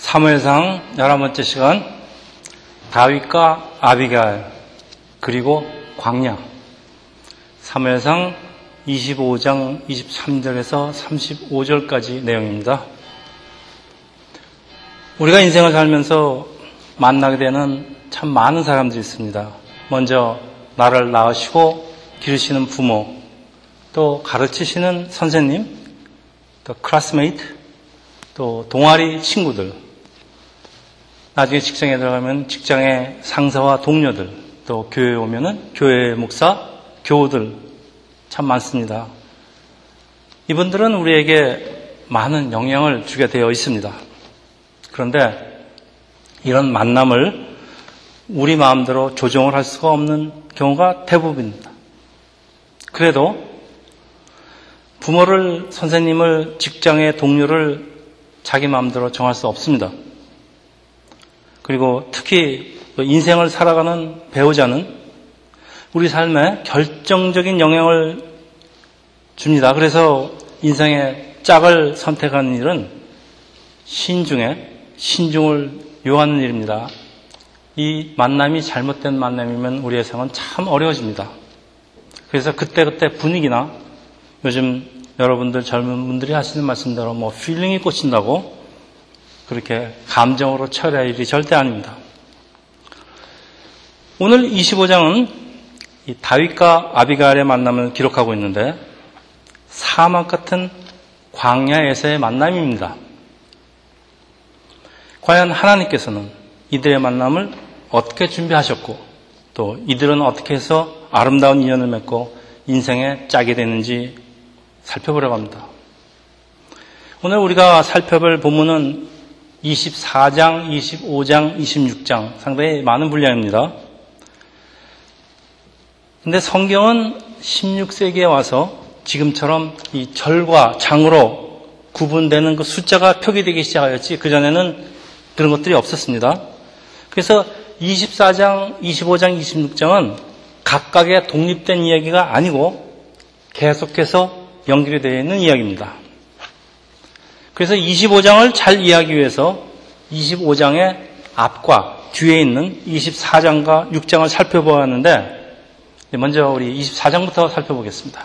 사무엘상 11번째 시간 다윗과 아비가일 그리고 광야 사무엘상 25장 23절에서 35절까지 내용입니다. 우리가 인생을 살면서 만나게 되는 참 많은 사람들이 있습니다. 먼저 나를 낳으시고 기르시는 부모, 또 가르치시는 선생님, 또 classmate, 또 동아리 친구들, 나중에 직장에 들어가면 직장의 상사와 동료들, 또 교회에 오면은 교회 목사, 교우들 참 많습니다. 이분들은 우리에게 많은 영향을 주게 되어 있습니다. 그런데 이런 만남을 우리 마음대로 조정을 할 수가 없는 경우가 대부분입니다. 그래도 부모를, 선생님을, 직장의 동료를 자기 마음대로 정할 수 없습니다. 그리고 특히 인생을 살아가는 배우자는 우리 삶에 결정적인 영향을 줍니다. 그래서 인생의 짝을 선택하는 일은 신중에 신중을 요하는 일입니다. 이 만남이 잘못된 만남이면 우리의 생은 참 어려워집니다. 그래서 그때그때 분위기나 요즘 여러분들 젊은 분들이 하시는 말씀대로 뭐 feeling이 꽂힌다고 그렇게 감정으로 처리할 일이 절대 아닙니다. 오늘 25장은 다윗과 아비가일의 만남을 기록하고 있는데 사막 같은 광야에서의 만남입니다. 과연 하나님께서는 이들의 만남을 어떻게 준비하셨고 또 이들은 어떻게 해서 아름다운 인연을 맺고 인생의 짝이 되는지 살펴보려고 합니다. 오늘 우리가 살펴볼 본문은 24장, 25장, 26장 상당히 많은 분량입니다. 근데 성경은 16세기에 와서 지금처럼 이 절과 장으로 구분되는 그 숫자가 표기되기 시작하였지 그전에는 그런 것들이 없었습니다. 그래서 24장, 25장, 26장은 각각의 독립된 이야기가 아니고 계속해서 연결이 되어 있는 이야기입니다. 그래서 25장을 잘 이해하기 위해서 25장의 앞과 뒤에 있는 24장과 6장을 살펴보았는데 먼저 우리 24장부터 살펴보겠습니다.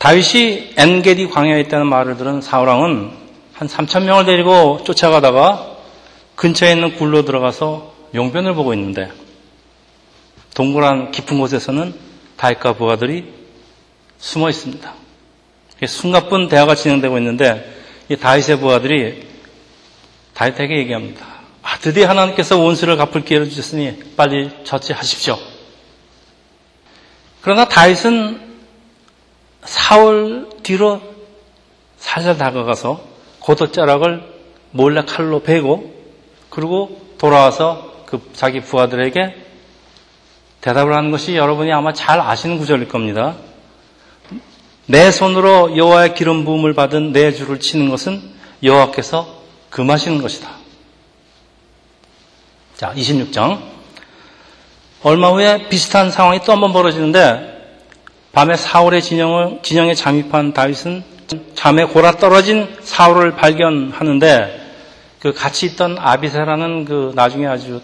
다윗이 엔게디 광야에 있다는 말을 들은 사울왕은 한 3천 명을 데리고 쫓아가다가 근처에 있는 굴로 들어가서 용변을 보고 있는데 동굴한 깊은 곳에서는 다윗과 부하들이 숨어 있습니다. 숨가쁜 대화가 진행되고 있는데 이 다윗의 부하들이 다윗에게 얘기합니다. 아, 드디어 하나님께서 원수를 갚을 기회를 주셨으니 빨리 처치하십시오. 그러나 다윗은 사울 뒤로 살살 다가가서 고도자락을 몰래 칼로 베고 그리고 돌아와서 그 자기 부하들에게 대답을 하는 것이 여러분이 아마 잘 아시는 구절일 겁니다. 내 손으로 여호와의 기름 부음을 받은 내 주를 치는 것은 여호와께서 금하시는 것이다. 자, 26장. 얼마 후에 비슷한 상황이 또 한 번 벌어지는데 밤에 사울의 진영을, 진영에 잠입한 다윗은 잠에 곯아떨어진 사울을 발견하는데 그 같이 있던 아비새라는 그 나중에 아주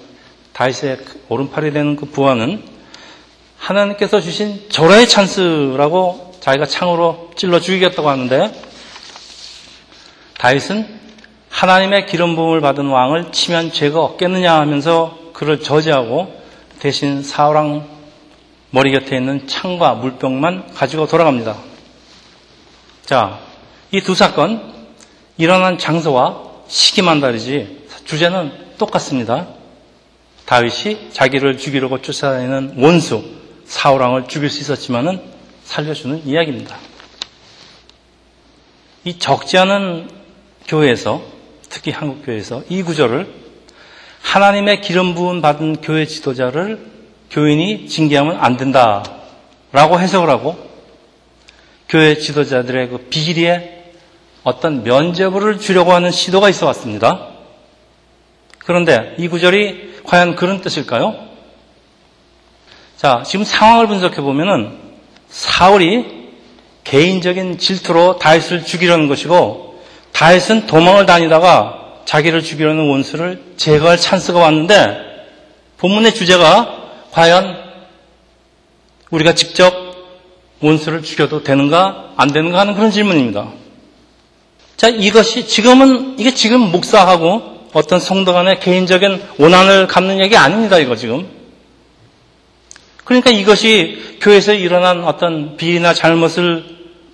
다윗의 오른팔이 되는 그 부하는 하나님께서 주신 절호의 찬스라고 자기가 창으로 찔러 죽이겠다고 하는데 다윗은 하나님의 기름 부음을 받은 왕을 치면 죄가 없겠느냐 하면서 그를 저지하고 대신 사울왕 머리 곁에 있는 창과 물병만 가지고 돌아갑니다. 자, 이 두 사건 일어난 장소와 시기만 다르지 주제는 똑같습니다. 다윗이 자기를 죽이려고 쫓아다니는 원수 사울왕을 죽일 수 있었지만은 살려주는 이야기입니다. 이 적지 않은 교회에서 특히 한국 교회에서 이 구절을 하나님의 기름 부음 받은 교회 지도자를 교인이 징계하면 안 된다라고 해석을 하고 교회 지도자들의 그 비리에 어떤 면죄부를 주려고 하는 시도가 있어 왔습니다. 그런데 이 구절이 과연 그런 뜻일까요? 자, 지금 상황을 분석해 보면은 사울이 개인적인 질투로 다윗을 죽이려는 것이고 다윗은 도망을 다니다가 자기를 죽이려는 원수를 제거할 찬스가 왔는데 본문의 주제가 과연 우리가 직접 원수를 죽여도 되는가 안 되는가 하는 그런 질문입니다. 자, 이것이 지금은 이게 지금 목사하고 어떤 성도 간의 개인적인 원한을 갖는 얘기 아닙니다. 이거 지금. 그러니까 이것이 교회에서 일어난 어떤 비리나 잘못을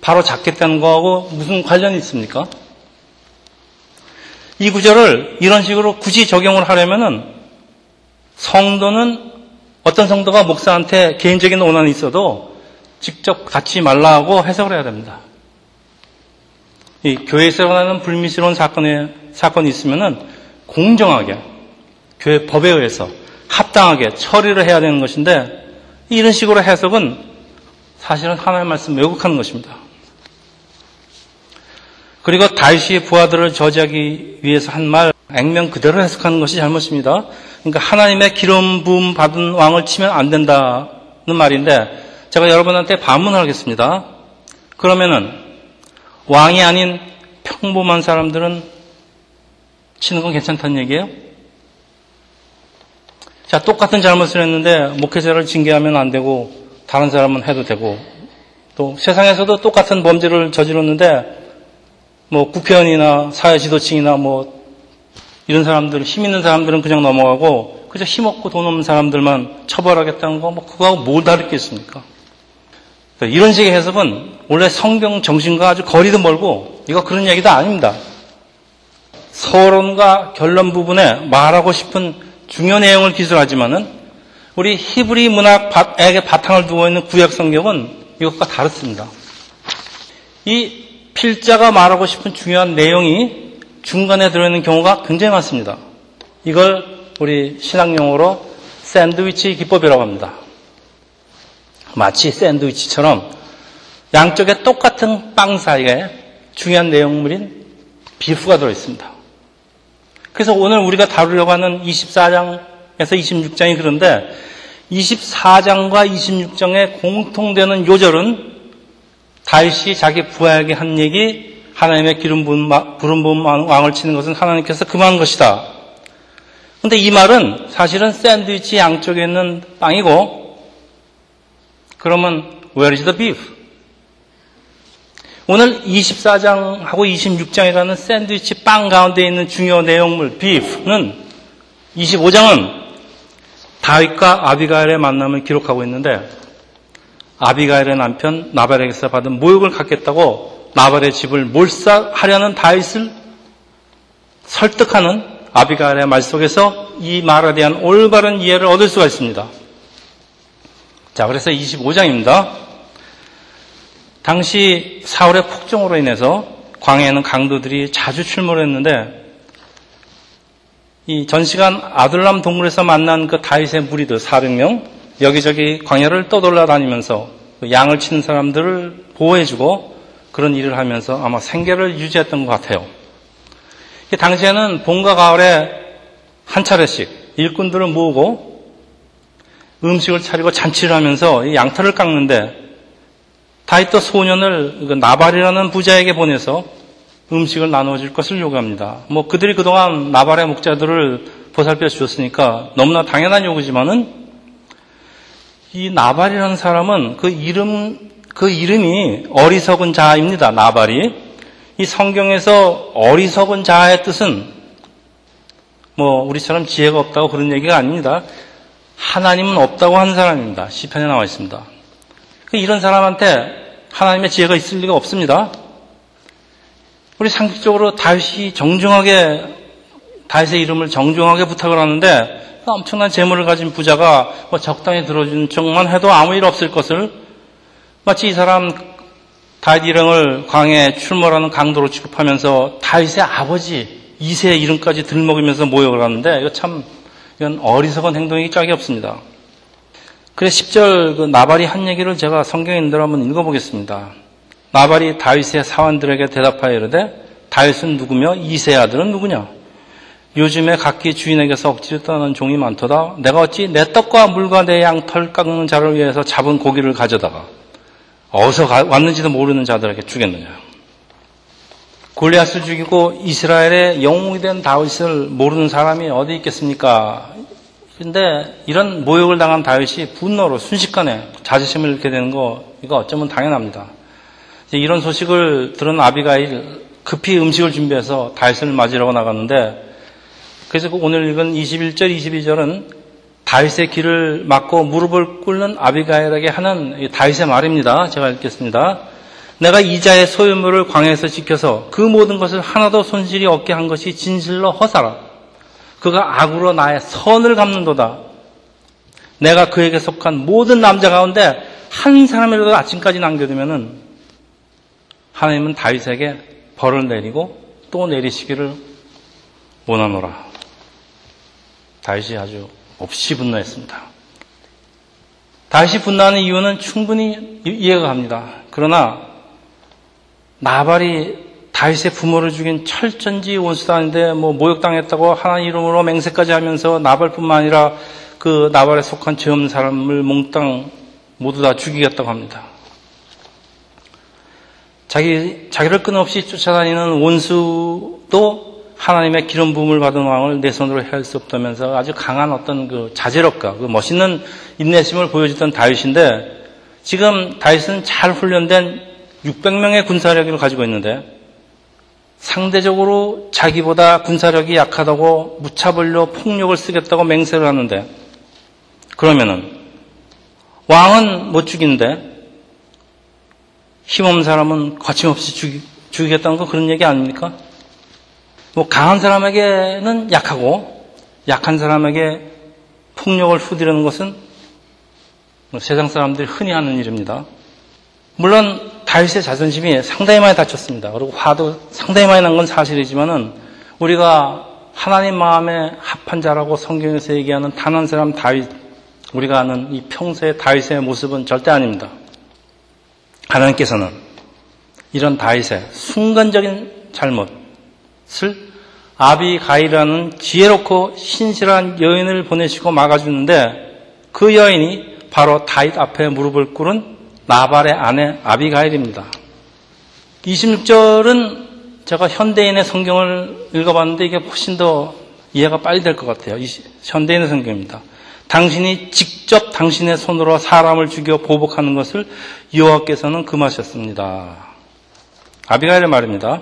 바로 잡겠다는 거하고 무슨 관련이 있습니까? 이 구절을 이런 식으로 굳이 적용을 하려면은 성도는 어떤 성도가 목사한테 개인적인 원한이 있어도 직접 갖지 말라 고 해석을 해야 됩니다. 이 교회에서 일어나는 불미스러운 사건에, 사건이 있으면은 공정하게 교회 법에 의해서 합당하게 처리를 해야 되는 것인데 이런 식으로 해석은 사실은 하나님의 말씀 왜곡하는 것입니다. 그리고 다윗이 부하들을 저지하기 위해서 한 말 액면 그대로 해석하는 것이 잘못입니다. 그러니까 하나님의 기름 부음 받은 왕을 치면 안 된다는 말인데 제가 여러분한테 반문을 하겠습니다. 그러면은 왕이 아닌 평범한 사람들은 치는 건 괜찮다는 얘기예요? 자, 똑같은 잘못을 했는데 목회자를 징계하면 안 되고 다른 사람은 해도 되고 또 세상에서도 똑같은 범죄를 저질렀는데 뭐 국회의원이나 사회 지도층이나 뭐 이런 사람들, 힘 있는 사람들은 그냥 넘어가고 그저 힘없고 돈 없는 사람들만 처벌하겠다는 거, 뭐 그거하고 뭘 다르겠습니까? 이런 식의 해석은 원래 성경 정신과 아주 거리도 멀고 이거 그런 얘기도 아닙니다. 서론과 결론 부분에 말하고 싶은 중요 내용을 기술하지만은 우리 히브리 문학에게 바탕을 두고 있는 구약 성경은 이것과 다릅니다. 이 필자가 말하고 싶은 중요한 내용이 중간에 들어있는 경우가 굉장히 많습니다. 이걸 우리 신학용어로 샌드위치 기법이라고 합니다. 마치 샌드위치처럼 양쪽에 똑같은 빵 사이에 중요한 내용물인 비프가 들어있습니다. 그래서 오늘 우리가 다루려고 하는 24장에서 26장이 그런데 24장과 26장에 공통되는 요절은 다윗이 자기 부하에게 한 얘기 하나님의 기름 부은 왕을 치는 것은 하나님께서 금한 것이다. 근데 이 말은 사실은 샌드위치 양쪽에 있는 빵이고 그러면 where is the beef? 오늘 24장하고 26장이라는 샌드위치 빵 가운데 있는 중요 내용물 beef는 25장은 다윗과 아비가일의 만남을 기록하고 있는데 아비가일의 남편 나발에게서 받은 모욕을 갖겠다고 나발의 집을 몰살하려는 다윗을 설득하는 아비가일의 말 속에서 이 말에 대한 올바른 이해를 얻을 수가 있습니다. 자, 그래서 25장입니다. 당시 사울의 폭정으로 인해서 광해에는 강도들이 자주 출몰했는데 이 전시간 아들람 동굴에서 만난 그 다윗의 무리들 400명 여기저기 광야를 떠돌아 다니면서 그 양을 치는 사람들을 보호해주고 그런 일을 하면서 아마 생계를 유지했던 것 같아요. 당시에는 봄과 가을에 한 차례씩 일꾼들을 모으고 음식을 차리고 잔치를 하면서 양털을 깎는데 다윗도 소년을 그 나발이라는 부자에게 보내서 음식을 나눠줄 것을 요구합니다. 뭐 그들이 그동안 나발의 목자들을 보살펴 주었으니까 너무나 당연한 요구지만은 이 나발이라는 사람은 그 이름, 그 이름이 어리석은 자입니다. 나발이. 이 성경에서 어리석은 자의 뜻은 뭐 우리처럼 지혜가 없다고 그런 얘기가 아닙니다. 하나님은 없다고 하는 사람입니다. 시편에 나와 있습니다. 그 이런 사람한테 하나님의 지혜가 있을 리가 없습니다. 우리 상식적으로 다윗이 정중하게 다윗의 이름을 정중하게 부탁을 하는데 엄청난 재물을 가진 부자가 뭐 적당히 들어준 척만 해도 아무 일 없을 것을 마치 이 사람 다윗 이름을 광해 출몰하는 강도로 취급하면서 다윗의 아버지 이세의 이름까지 들먹이면서 모욕을 하는데 이거 참 이건 어리석은 행동이 짝이 없습니다. 그래서 10절 그 나발이 한 얘기를 제가 대로 한번 읽어보겠습니다. 나발이 다윗의 사원들에게 대답하여 이르되 다윗은 누구며 이세 아들은 누구냐? 요즘에 각기 주인에게서 억지로 떠나는 종이 많도다. 내가 어찌 내 떡과 물과 내 양털 깎는 자를 위해서 잡은 고기를 가져다가 어디서 왔는지도 모르는 자들에게 주겠느냐. 골리앗을 죽이고 이스라엘의 영웅이 된 다윗을 모르는 사람이 어디 있겠습니까? 근데 이런 모욕을 당한 다윗이 분노로 순식간에 자존심을 잃게 되는 거 이거 어쩌면 당연합니다. 이런 소식을 들은 아비가일 급히 음식을 준비해서 다윗을 맞으려고 나갔는데 그래서 그 오늘 읽은 21절, 22절은 다윗의 길을 막고 무릎을 꿇는 아비가일에게 하는 다윗의 말입니다. 제가 읽겠습니다. 내가 이자의 소유물을 광야에서 지켜서 그 모든 것을 하나도 손실이 없게 한 것이 진실로 허사라. 그가 악으로 나의 선을 갚는도다. 내가 그에게 속한 모든 남자 가운데 한 사람이라도 아침까지 남겨두면은 하나님은 다윗에게 벌을 내리고 또 내리시기를 원하노라. 다윗이 아주 없이 분노했습니다. 다윗이 분노하는 이유는 충분히 이해가 갑니다. 그러나 나발이 다윗의 부모를 죽인 철전지 원수다는데 뭐 모욕당했다고 하나님 이름으로 맹세까지 하면서 나발뿐만 아니라 그 나발에 속한 죄 없는 사람을 몽땅 모두 다 죽이겠다고 합니다. 자기, 자기를 끊임없이 쫓아다니는 원수도 하나님의 기름 부음을 받은 왕을 내 손으로 해할 수 없다면서 아주 강한 어떤 그 자제력과 그 멋있는 인내심을 보여주던 다윗인데 지금 다윗은 잘 훈련된 600명의 군사력을 가지고 있는데 상대적으로 자기보다 군사력이 약하다고 무차별로 폭력을 쓰겠다고 맹세를 하는데 그러면은 왕은 못 죽이는데 힘없는 사람은 거침없이 죽이, 죽이겠다는 거 그런 얘기 아닙니까? 뭐 강한 사람에게는 약하고 약한 사람에게 폭력을 후디르는 것은 뭐 세상 사람들이 흔히 하는 일입니다. 물론 다윗의 자존심이 상당히 많이 다쳤습니다. 그리고 화도 상당히 많이 난 건 사실이지만은 우리가 하나님 마음에 합한 자라고 성경에서 얘기하는 단 한 사람 다윗 우리가 아는 이 평소의 다윗의 모습은 절대 아닙니다. 하나님께서는 이런 다윗의 순간적인 잘못 을 아비가이라는 지혜롭고 신실한 여인을 보내시고 막아주는데 그 여인이 바로 다윗 앞에 무릎을 꿇은 나발의 아내 아비가일입니다. 26절은 제가 현대인의 성경을 읽어봤는데 이게 훨씬 더 이해가 빨리 될 것 같아요. 현대인의 성경입니다. 당신이 직접 당신의 손으로 사람을 죽여 보복하는 것을 여호와께서는 금하셨습니다. 아비가일의 말입니다.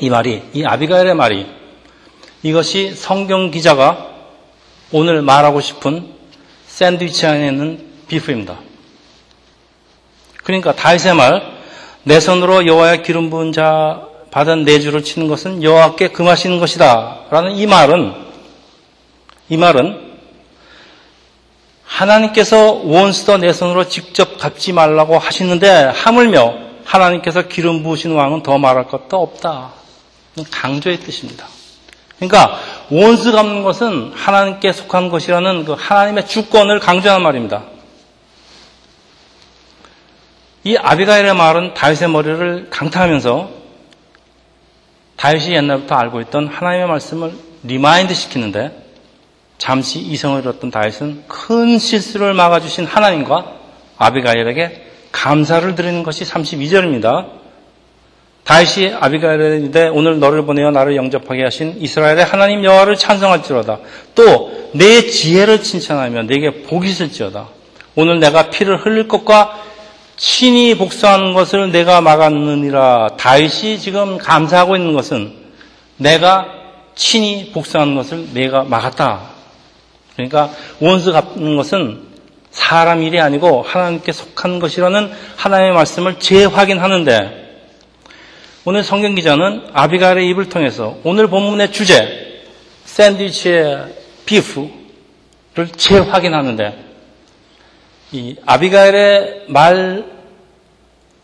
이 말이, 이 아비가일의 말이 이것이 성경 기자가 오늘 말하고 싶은 샌드위치 안에 있는 비프입니다. 그러니까 다윗의 말, 내 손으로 여호와의 기름 부은 자 받은 내 주를 치는 것은 여호와께 금하시는 것이다. 라는 이 말은 이 말은 하나님께서 원수도 내 손으로 직접 갚지 말라고 하시는데 하물며 하나님께서 기름 부으신 왕은 더 말할 것도 없다. 강조의 뜻입니다. 그러니까 원수 갚는 것은 하나님께 속한 것이라는 그 하나님의 주권을 강조하는 말입니다. 이 아비가일의 말은 다윗의 머리를 강타하면서 다윗이 옛날부터 알고 있던 하나님의 말씀을 remind 시키는데 잠시 이성을 잃었던 다윗은 큰 실수를 막아주신 하나님과 아비가일에게 감사를 드리는 것이 32절입니다. 다윗이 아비가일에게 이르되 오늘 너를 보내어 나를 영접하게 하신 이스라엘의 하나님 여호와를 찬송할지로다. 또 네 지혜를 칭찬하며 네게 복이 있을지어다. 오늘 내가 피를 흘릴 것과 친히 복수하는 것을 내가 막았느니라. 다윗이 지금 감사하고 있는 것은 내가 친히 복수하는 것을 내가 막았다. 그러니까 원수 갚는 것은 사람 일이 아니고 하나님께 속한 것이라는 하나님의 말씀을 재확인하는데 오늘 성경 기자는 아비가일의 입을 통해서 오늘 본문의 주제 샌드위치의 비프를 재확인하는데 이 아비가일의 말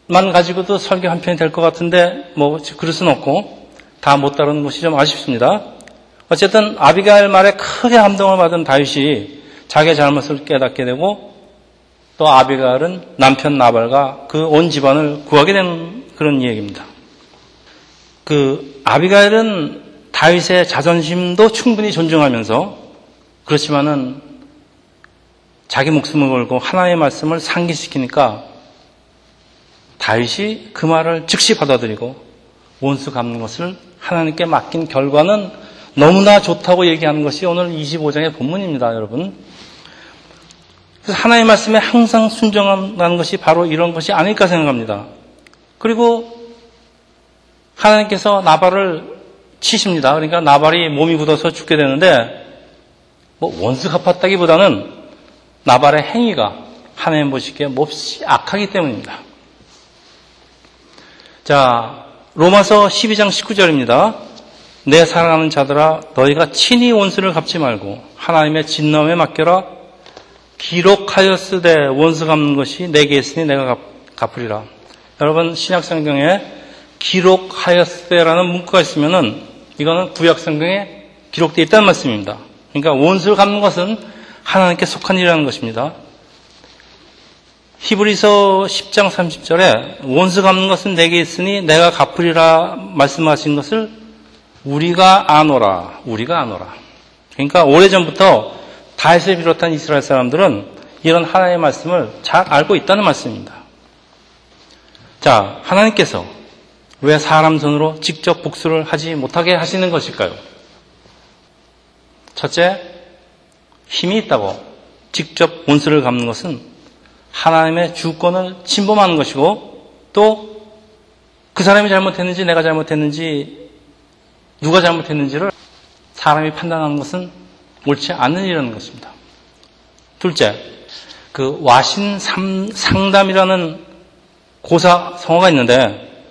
만 가지고도 설교 한 편이 될 것 같은데 뭐 그럴 수는 없고 다 못 다루는 것이 좀 아쉽습니다. 어쨌든 아비가일 말에 크게 감동을 받은 다윗이 자기의 잘못을 깨닫게 되고 또 아비가일은 남편 나발과 그 온 집안을 구하게 된 그런 이야기입니다. 그 아비가일은 다윗의 자존심도 충분히 존중하면서 그렇지만은 자기 목숨을 걸고 하나의 말씀을 상기시키니까 다윗이 그 말을 즉시 받아들이고 원수 갚는 것을 하나님께 맡긴 결과는 너무나 좋다고 얘기하는 것이 오늘 25장의 본문입니다, 여러분. 그래서 하나님의 말씀에 항상 순종한다는 것이 바로 이런 것이 아닐까 생각합니다. 그리고 하나님께서 나발을 치십니다. 그러니까 나발이 몸이 굳어서 죽게 되는데 뭐 원수 갚았다기보다는 나발의 행위가 하나님 보시기에 몹시 악하기 때문입니다. 자, 로마서 12장 19절입니다. 내 사랑하는 자들아 너희가 친히 원수를 갚지 말고 하나님의 진nom에 맡겨라 기록하였으되 원수 갚는 것이 내게 있으니 내가 갚으리라. 여러분 신약 성경에 기록하였으되라는 문구가 있으면은 이거는 구약 성경에 기록되어 있다는 말씀입니다. 그러니까 원수를 갚는 것은 하나님께 속한 일이라는 것입니다. 히브리서 10장 30절에 원수 갚는 것은 내게 있으니 내가 갚으리라 말씀하신 것을 우리가 아노라, 우리가 아노라. 그러니까 오래전부터 다윗을 비롯한 이스라엘 사람들은 이런 하나님의 말씀을 잘 알고 있다는 말씀입니다. 자, 하나님께서 왜 사람 손으로 직접 복수를 하지 못하게 하시는 것일까요? 첫째, 힘이 있다고 직접 원수를 갚는 것은 하나님의 주권을 침범하는 것이고 또 그 사람이 잘못했는지 내가 잘못했는지 누가 잘못했는지를 사람이 판단하는 것은 옳지 않은 일이라는 것입니다. 둘째, 그 와신 상담이라는 고사 성어가 있는데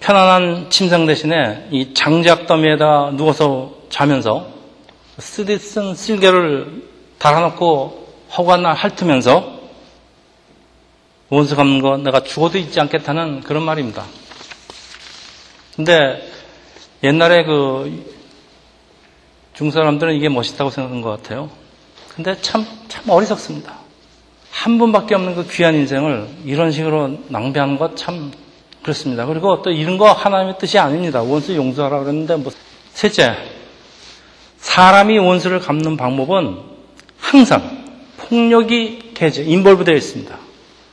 편안한 침상 대신에 이 장작 더미에다 누워서 자면서 쓰디 쓴 쓸개를 달아놓고 허관나 핥으면서 원수 갚는 거 내가 죽어도 잊지 않겠다는 그런 말입니다. 근데 옛날에 그 중사람들은 이게 멋있다고 생각한 것 같아요. 근데 참, 참 어리석습니다. 한 번밖에 없는 그 귀한 인생을 이런 식으로 낭비하는 것 참 그렇습니다. 그리고 또 이런 거 하나님의 뜻이 아닙니다. 원수 용서하라 그랬는데 뭐. 셋째, 사람이 원수를 갚는 방법은 항상 폭력이 개제, 인벌브 되어 있습니다.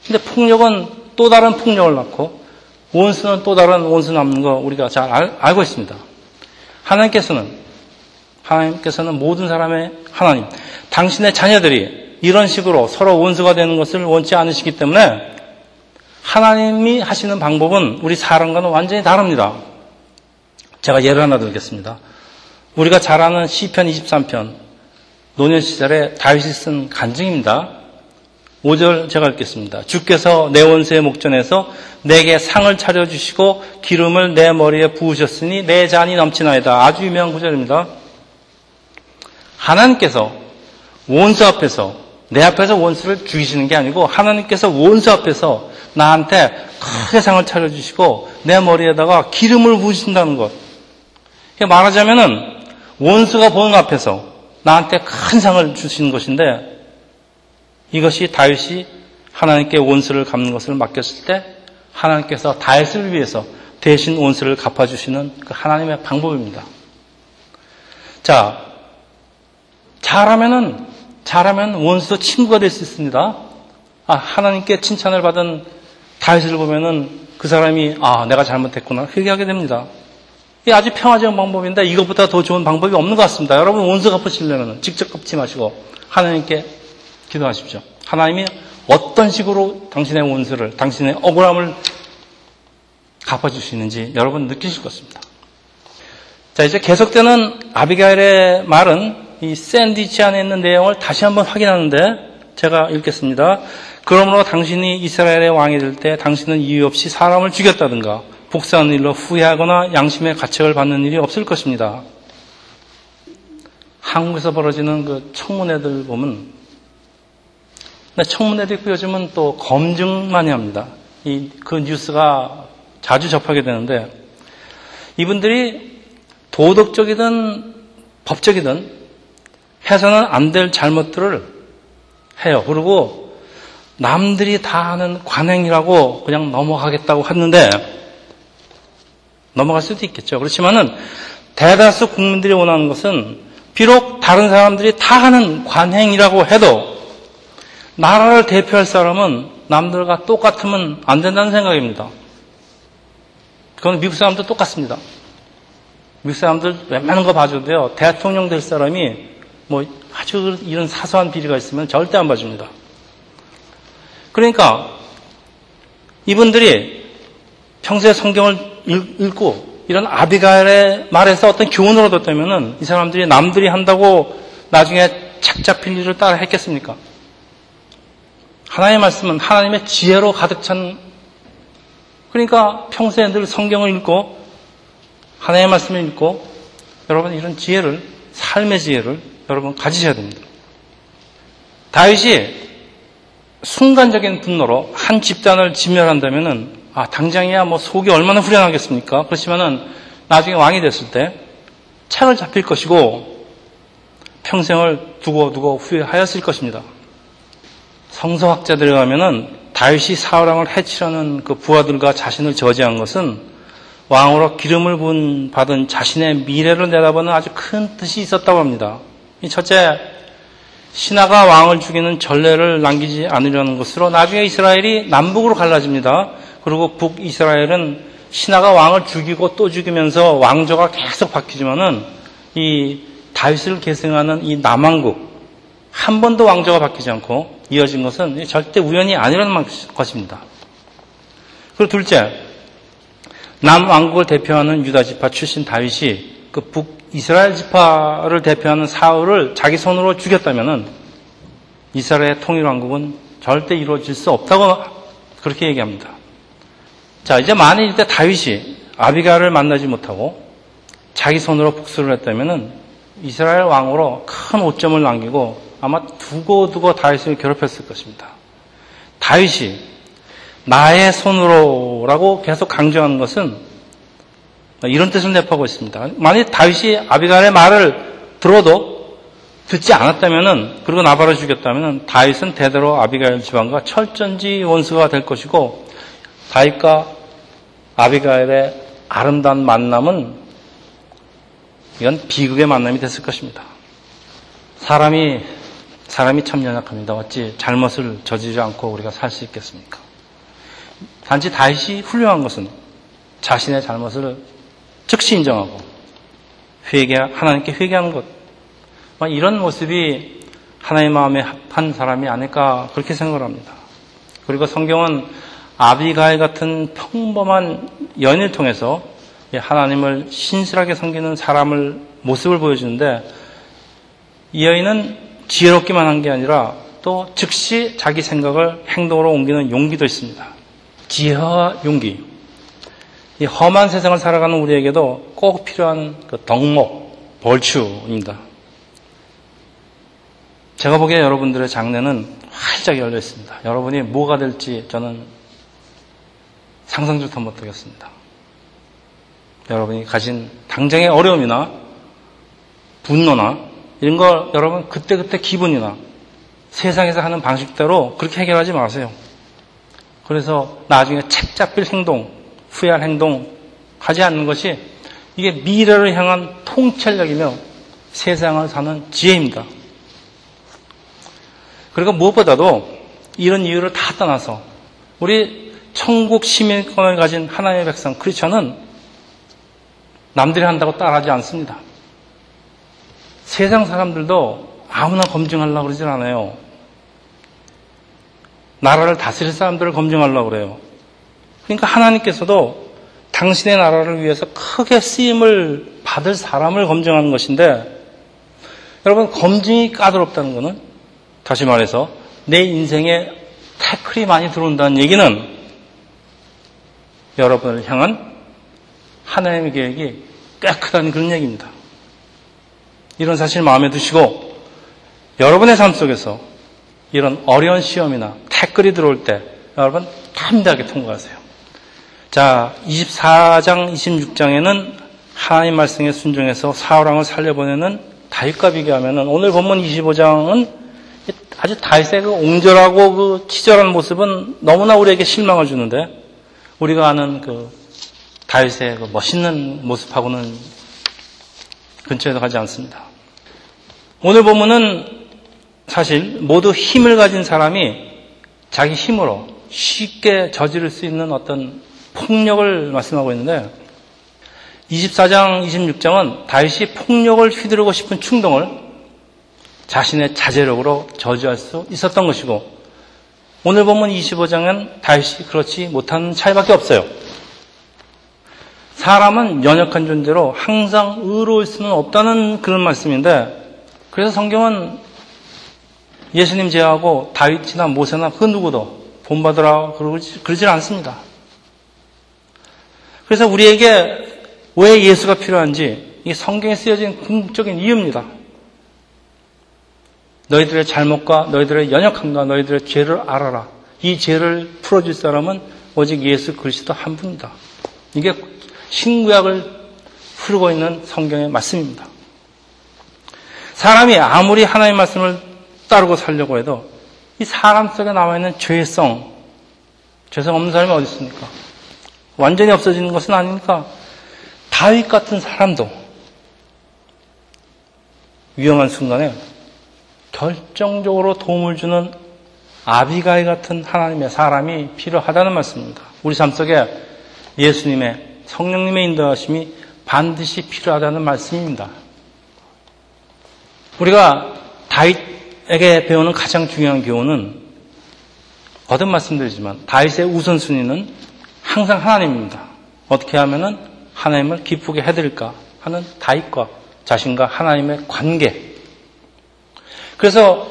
근데 폭력은 또 다른 폭력을 낳고 원수는 또 다른 원수 남는 거 우리가 잘 알, 알고 있습니다. 하나님께서는 하나님께서는 모든 사람의 하나님, 당신의 자녀들이 이런 식으로 서로 원수가 되는 것을 원치 않으시기 때문에 하나님이 하시는 방법은 우리 사람과는 완전히 다릅니다. 제가 예를 하나 들겠습니다. 우리가 잘 아는 시편 23편 노년 시절에 다윗이 쓴 간증입니다. 5절 제가 읽겠습니다. 주께서 내 원수의 목전에서 내게 상을 차려주시고 기름을 내 머리에 부으셨으니 내 잔이 넘치나이다. 아주 유명한 구절입니다. 하나님께서 원수 앞에서 내 앞에서 원수를 죽이시는 게 아니고 하나님께서 원수 앞에서 나한테 크게 상을 차려주시고 내 머리에다가 기름을 부으신다는 것. 말하자면은 원수가 보는 앞에서 나한테 큰 상을 주시는 것인데 이것이 다윗이 하나님께 원수를 갚는 것을 맡겼을 때 하나님께서 다윗을 위해서 대신 원수를 갚아주시는 그 하나님의 방법입니다. 자, 잘하면은, 잘하면 원수도 친구가 될 수 있습니다. 아, 하나님께 칭찬을 받은 다윗을 보면은 그 사람이, 아, 내가 잘못했구나. 회개하게 됩니다. 이게 아주 평화적인 방법인데 이것보다 더 좋은 방법이 없는 것 같습니다. 여러분 원수 갚으시려면 직접 갚지 마시고 하나님께 기도하십시오. 하나님이 어떤 식으로 당신의 원수를, 당신의 억울함을 갚아주시는지 여러분 느끼실 것입니다. 자, 이제 계속되는 아비가일의 말은 이 샌디치 안에 있는 내용을 다시 한번 확인하는데 제가 읽겠습니다. 그러므로 당신이 이스라엘의 왕이 될 때 당신은 이유 없이 사람을 죽였다든가 복사하는 일로 후회하거나 양심의 가책을 받는 일이 없을 것입니다. 한국에서 벌어지는 그 청문회들 보면 청문회도 있고 요즘은 또 검증 많이 합니다. 이, 그 뉴스가 자주 접하게 되는데 이분들이 도덕적이든 법적이든 해서는 안 될 잘못들을 해요. 그리고 남들이 다 하는 관행이라고 그냥 넘어가겠다고 하는데 넘어갈 수도 있겠죠. 그렇지만은 대다수 국민들이 원하는 것은 비록 다른 사람들이 다 하는 관행이라고 해도 나라를 대표할 사람은 남들과 똑같으면 안 된다는 생각입니다. 그건 미국 사람도 똑같습니다. 미국 사람들 웬만한 거 봐줘도요, 대통령 될 사람이 뭐 아주 이런 사소한 비리가 있으면 절대 안 봐줍니다. 그러니까 이분들이 평소에 성경을 읽고 이런 아비가일의 말에서 어떤 교훈을 얻었다면은 이 사람들이 남들이 한다고 나중에 착 잡힌 일을 따라 했겠습니까? 하나님의 말씀은 하나님의 지혜로 가득 찬 그러니까 평소에 늘 성경을 읽고 하나님의 말씀을 읽고 여러분 이런 지혜를 삶의 지혜를 여러분 가지셔야 됩니다. 다윗이 순간적인 분노로 한 집단을 진멸한다면은 아 당장이야 뭐 속이 얼마나 후련하겠습니까? 그렇지만은 나중에 왕이 됐을 때 차를 잡힐 것이고 평생을 두고 두고 후회하였을 것입니다. 성서학자들에 가면은 다윗이 사울왕을 해치려는 그 부하들과 자신을 저지한 것은 왕으로 기름을 부은 받은 자신의 미래를 내다보는 아주 큰 뜻이 있었다고 합니다. 첫째, 신하가 왕을 죽이는 전례를 남기지 않으려는 것으로 나중에 이스라엘이 남북으로 갈라집니다. 그리고 북이스라엘은 신하가 왕을 죽이고 또 죽이면서 왕조가 계속 바뀌지만은 이 다윗을 계승하는 이 남왕국 한 번도 왕조가 바뀌지 않고 이어진 것은 절대 우연이 아니라는 것입니다. 그리고 둘째, 남왕국을 대표하는 유다 지파 출신 다윗이 그 북이스라엘 지파를 대표하는 사울을 자기 손으로 죽였다면은 이스라엘의 통일왕국은 절대 이루어질 수 없다고 그렇게 얘기합니다. 자, 이제 만일 이때 다윗이 아비가를 만나지 못하고 자기 손으로 복수를 했다면은 이스라엘 왕으로 큰 오점을 남기고 아마 두고두고 다윗을 괴롭혔을 것입니다. 다윗이 나의 손으로라고 계속 강조하는 것은 이런 뜻을 내포하고 있습니다. 만약 다윗이 아비갈의 말을 들어도 듣지 않았다면은 그리고 나발을 죽였다면은 다윗은 대대로 아비가일 집안과 철전지 원수가 될 것이고 다윗과 아비가일의 아름다운 만남은 이건 비극의 만남이 됐을 것입니다. 사람이 사람이 참 연약합니다. 어찌 잘못을 저지르지 않고 우리가 살 수 있겠습니까? 단지 다윗이 훌륭한 것은 자신의 잘못을 즉시 인정하고 회개 하나님께 회개하는 것. 이런 모습이 하나님의 마음에 합한 사람이 아닐까 그렇게 생각을 합니다. 그리고 성경은 아비가일 같은 평범한 연인을 통해서 하나님을 신실하게 섬기는 사람을 모습을 보여주는데 이 여인은 지혜롭기만 한 게 아니라 또 즉시 자기 생각을 행동으로 옮기는 용기도 있습니다. 지혜와 용기. 이 험한 세상을 살아가는 우리에게도 꼭 필요한 그 덕목, 벌추입니다. 제가 보기에 여러분들의 장래는 활짝 열려 있습니다. 여러분이 뭐가 될지 저는 상상조차 못하겠습니다. 여러분이 가진 당장의 어려움이나 분노나 이런 걸 여러분 그때그때 기분이나 세상에서 하는 방식대로 그렇게 해결하지 마세요. 그래서 나중에 책 잡힐 행동, 후회할 행동 하지 않는 것이 이게 미래를 향한 통찰력이며 세상을 사는 지혜입니다. 그리고 무엇보다도 이런 이유를 다 떠나서 우리 천국 시민권을 가진 하나님의 백성 크리스천은 남들이 한다고 따라하지 않습니다. 세상 사람들도 아무나 검증하려고 그러질 않아요. 나라를 다스릴 사람들을 검증하려고 그래요. 그러니까 하나님께서도 당신의 나라를 위해서 크게 쓰임을 받을 사람을 검증하는 것인데 여러분 검증이 까다롭다는 것은 다시 말해서 내 인생에 태클이 많이 들어온다는 얘기는 여러분을 향한 하나님의 계획이 꽤 크다는 그런 얘기입니다. 이런 사실 마음에 두시고 여러분의 삶 속에서 이런 어려운 시험이나 태클이 들어올 때 여러분 담대하게 통과하세요. 자, 24장, 26장에는 하나님 말씀에 순종해서 사울왕을 살려보내는 다윗과 비교하면 오늘 본문 25장은 아주 다윗의 그 옹졸하고 그 치졸한 모습은 너무나 우리에게 실망을 주는데 우리가 아는 그 다윗의 그 멋있는 모습하고는 근처에도 가지 않습니다. 오늘 보면은 사실 모두 힘을 가진 사람이 자기 힘으로 쉽게 저지를 수 있는 어떤 폭력을 말씀하고 있는데 24장, 26장은 다윗이 폭력을 휘두르고 싶은 충동을 자신의 자제력으로 저지할 수 있었던 것이고 오늘 보면 25장은 다윗이 그렇지 못한 차이밖에 없어요. 사람은 연약한 존재로 항상 의로울 수는 없다는 그런 말씀인데 그래서 성경은 예수님 제하고 다윗이나 모세나 그 누구도 본받으라 그러지, 그러질 않습니다. 그래서 우리에게 왜 예수가 필요한지 이 성경에 쓰여진 궁극적인 이유입니다. 너희들의 잘못과 너희들의 연약함과 너희들의 죄를 알아라. 이 죄를 풀어줄 사람은 오직 예수 그리스도 한 분이다. 이게 신구약을 흐르고 있는 성경의 말씀입니다. 사람이 아무리 하나님의 말씀을 따르고 살려고 해도 이 사람 속에 나와 있는 죄성, 죄성 없는 사람이 어디 있습니까? 완전히 없어지는 것은 아니니까 다윗 같은 사람도 위험한 순간에 결정적으로 도움을 주는 아비가이 같은 하나님의 사람이 필요하다는 말씀입니다. 우리 삶 속에 예수님의 성령님의 인도하심이 반드시 필요하다는 말씀입니다. 우리가 다윗에게 배우는 가장 중요한 교훈은 거듭 말씀드리지만 다윗의 우선순위는 항상 하나님입니다. 어떻게 하면은 하나님을 기쁘게 해드릴까 하는 다윗과 자신과 하나님의 관계. 그래서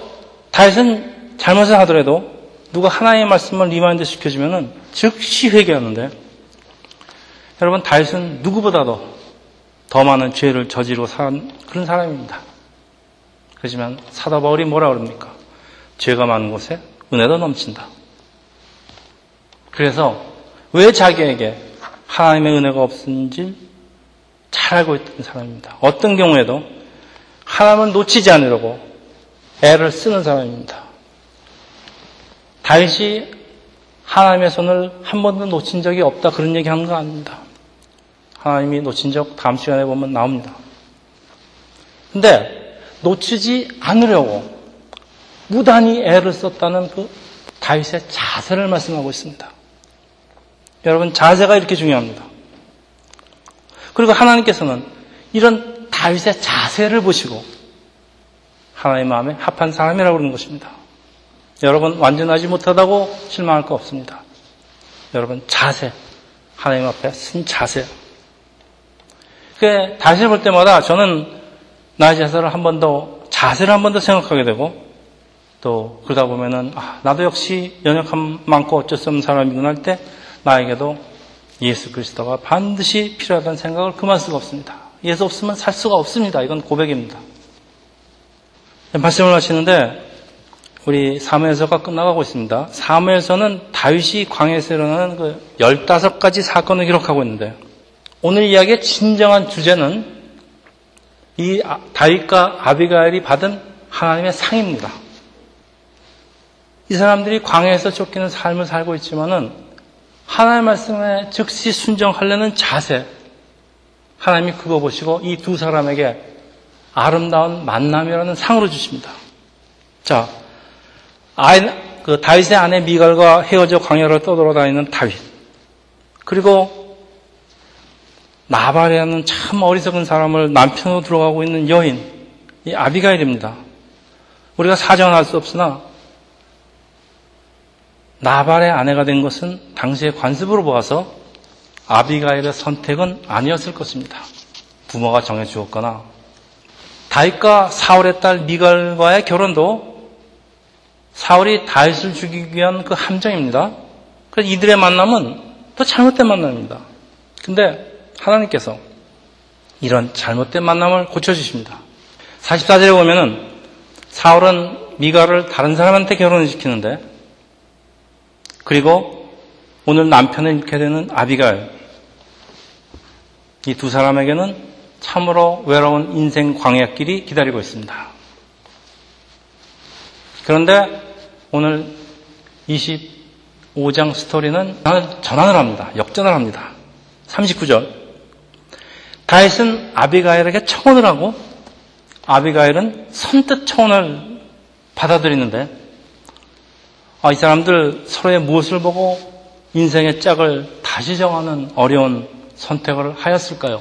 다윗은 잘못을 하더라도 누가 하나님의 말씀을 remind 시켜주면은 즉시 회개하는데 여러분 다윗은 누구보다도 더 많은 죄를 저지르고 산 그런 사람입니다. 그렇지만 사도 바울이 뭐라 그럽니까? 죄가 많은 곳에 은혜도 넘친다. 그래서 왜 자기에게 하나님의 은혜가 없는지 잘 알고 있던 사람입니다. 어떤 경우에도 하나님을 놓치지 않으려고 애를 쓰는 사람입니다. 다윗이 하나님의 손을 한 번도 놓친 적이 없다 그런 얘기 하는 거 아닙니다. 하나님이 놓친 적 다음 시간에 보면 나옵니다. 근데 놓치지 않으려고 무단히 애를 썼다는 그 다윗의 자세를 말씀하고 있습니다. 여러분 자세가 이렇게 중요합니다. 그리고 하나님께서는 이런 다윗의 자세를 보시고 하나님 마음에 합한 사람이라고 그러는 것입니다. 여러분 완전하지 못하다고 실망할 거 없습니다. 여러분 자세 하나님 앞에 쓴 자세. 그 다시 볼 때마다 저는 나의 자세를 한 번 더 자세를 한 번 더 생각하게 되고 또 그러다 보면은 아, 나도 역시 연약함 많고 어쩔 수 없는 사람이구나 할 때 나에게도 예수 그리스도가 반드시 필요하다는 생각을 그만 수가 없습니다. 예수 없으면 살 수가 없습니다. 이건 고백입니다. 말씀을 하시는데 우리 사무엘서가 끝나가고 있습니다. 사무엘서는 다윗이 광해에서 일어나는 그 15가지 사건을 기록하고 있는데 오늘 이야기의 진정한 주제는 이 아, 다윗과 아비가엘이 받은 하나님의 상입니다. 이 사람들이 광해에서 쫓기는 삶을 살고 있지만은 하나님의 말씀에 즉시 순종하려는 자세, 하나님이 그거 보시고 이 두 사람에게 아름다운 만남이라는 상으로 주십니다. 자, 그 다윗의 아내 미갈과 헤어져 광야를 떠돌아다니는 다윗. 그리고 나발이라는 참 어리석은 사람을 남편으로 들어가고 있는 여인, 이 아비가일입니다. 우리가 사정할 수 없으나 나발의 아내가 된 것은 당시의 관습으로 보아서 아비가일의 선택은 아니었을 것입니다. 부모가 정해 주었거나 다윗과 사울의 딸 미갈과의 결혼도 사울이 다윗을 죽이기 위한 그 함정입니다. 그래서 이들의 만남은 또 잘못된 만남입니다. 근데 하나님께서 이런 잘못된 만남을 고쳐주십니다. 44절에 보면은 사울은 미갈을 다른 사람한테 결혼을 시키는데 그리고 오늘 남편을 잃게 되는 아비갈 이두 사람에게는 참으로 외로운 인생 광야길이 기다리고 있습니다. 그런데 오늘 25장 스토리는 전환을 합니다. 역전을 합니다. 39절. 다윗은 아비가일에게 청혼을 하고 아비가일은 선뜻 청혼을 받아들이는데 아, 이 사람들 서로의 무엇을 보고 인생의 짝을 다 다시 정하는 어려운 선택을 하였을까요?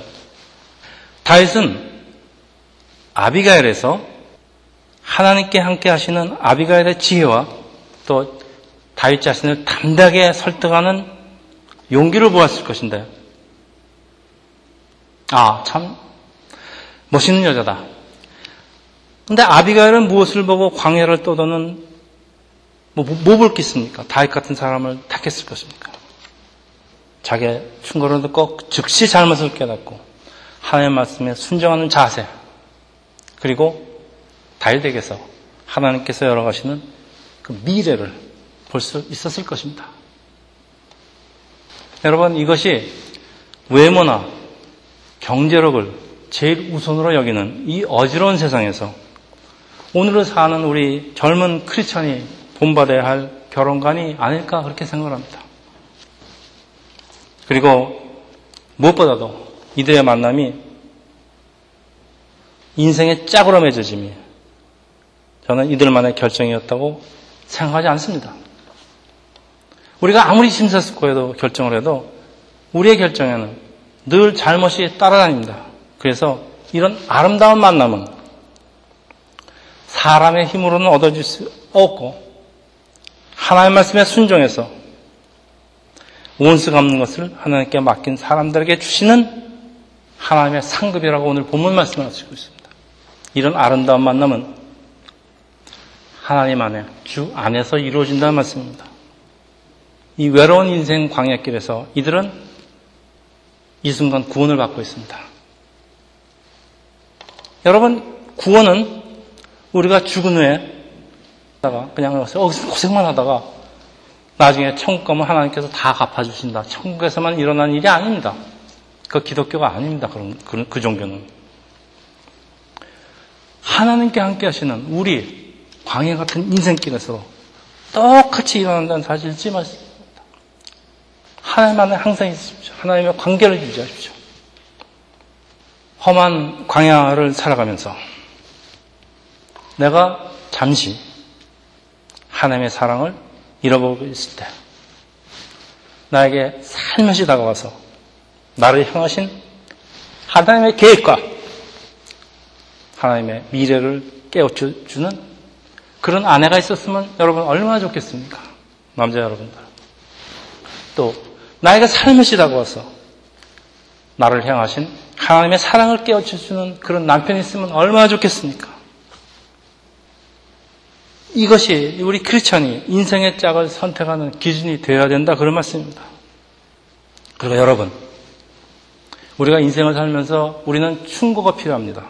다윗은 아비가엘에서 하나님께 함께 하시는 아비가엘의 지혜와 또 다윗 자신을 담대하게 설득하는 용기를 보았을 것인데, 아, 참, 멋있는 여자다. 근데 아비가엘은 무엇을 보고 광야를 떠도는, 뭐, 뭐볼게 있습니까? 다윗 같은 사람을 택했을 것입니까? 자기의 충고를 듣고 즉시 잘못을 깨닫고, 하나님의 말씀에 순종하는 자세, 그리고 다윗에게서 하나님께서 열어가시는 그 미래를 볼 수 있었을 것입니다. 여러분, 이것이 외모나 경제력을 제일 우선으로 여기는 이 어지러운 세상에서 오늘을 사는 우리 젊은 크리스천이 본받아야 할 결혼관이 아닐까 그렇게 생각합니다. 그리고 무엇보다도 이들의 만남이 인생의 짝으로 맺어짐이 저는 이들만의 결정이었다고 생각하지 않습니다. 우리가 아무리 심사숙고해도 결정을 해도 우리의 결정에는 늘 잘못이 따라다닙니다. 그래서 이런 아름다운 만남은 사람의 힘으로는 얻어질 수 없고 하나님의 말씀에 순종해서 원수가 없는 것을 하나님께 맡긴 사람들에게 주시는 하나님의 상급이라고 오늘 본문 말씀을 하시고 있습니다. 이런 아름다운 만남은 하나님 안에 주 안에서 이루어진다는 말씀입니다. 이 외로운 인생 광야길에서 이들은 이 순간 구원을 받고 있습니다. 여러분, 구원은 우리가 죽은 후에 그냥 고생만 하다가 나중에 천국 가면 하나님께서 다 갚아주신다. 천국에서만 일어난 일이 아닙니다. 그 기독교가 아닙니다. 그런, 그, 그 종교는. 하나님께 함께 하시는 우리 광야 같은 인생길에서 똑같이 일어난다는 사실 잊지 마십시오. 하나님 안에 항상 있으십시오. 하나님의 관계를 유지하십시오. 험한 광야를 살아가면서 내가 잠시 하나님의 사랑을 잃어버리고 있을 때 나에게 살며시 다가와서 나를 향하신 하나님의 계획과 하나님의 미래를 깨우쳐주는 그런 아내가 있었으면 여러분 얼마나 좋겠습니까? 남자 여러분들. 또 나에게 살며시 다가와서 나를 향하신 하나님의 사랑을 깨우쳐주는 그런 남편이 있으면 얼마나 좋겠습니까? 이것이 우리 크리스천이 인생의 짝을 선택하는 기준이 되어야 된다 그런 말씀입니다. 그리고 여러분, 우리가 인생을 살면서 우리는 충고가 필요합니다.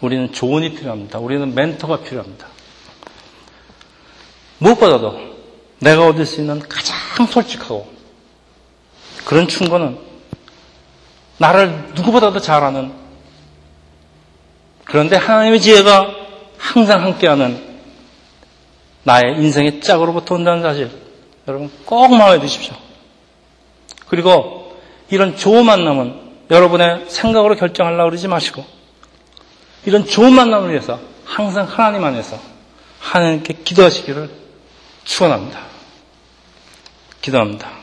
우리는 조언이 필요합니다. 우리는 멘토가 필요합니다. 무엇보다도 내가 얻을 수 있는 가장 솔직하고 그런 충고는 나를 누구보다도 잘 아는 그런데 하나님의 지혜가 항상 함께하는 나의 인생의 짝으로부터 온다는 사실 여러분 꼭 마음에 드십시오. 그리고 이런 좋은 만남은 여러분의 생각으로 결정하려고 그러지 마시고 이런 좋은 만남을 위해서 항상 하나님 안에서 하나님께 기도하시기를 축원합니다. 기도합니다.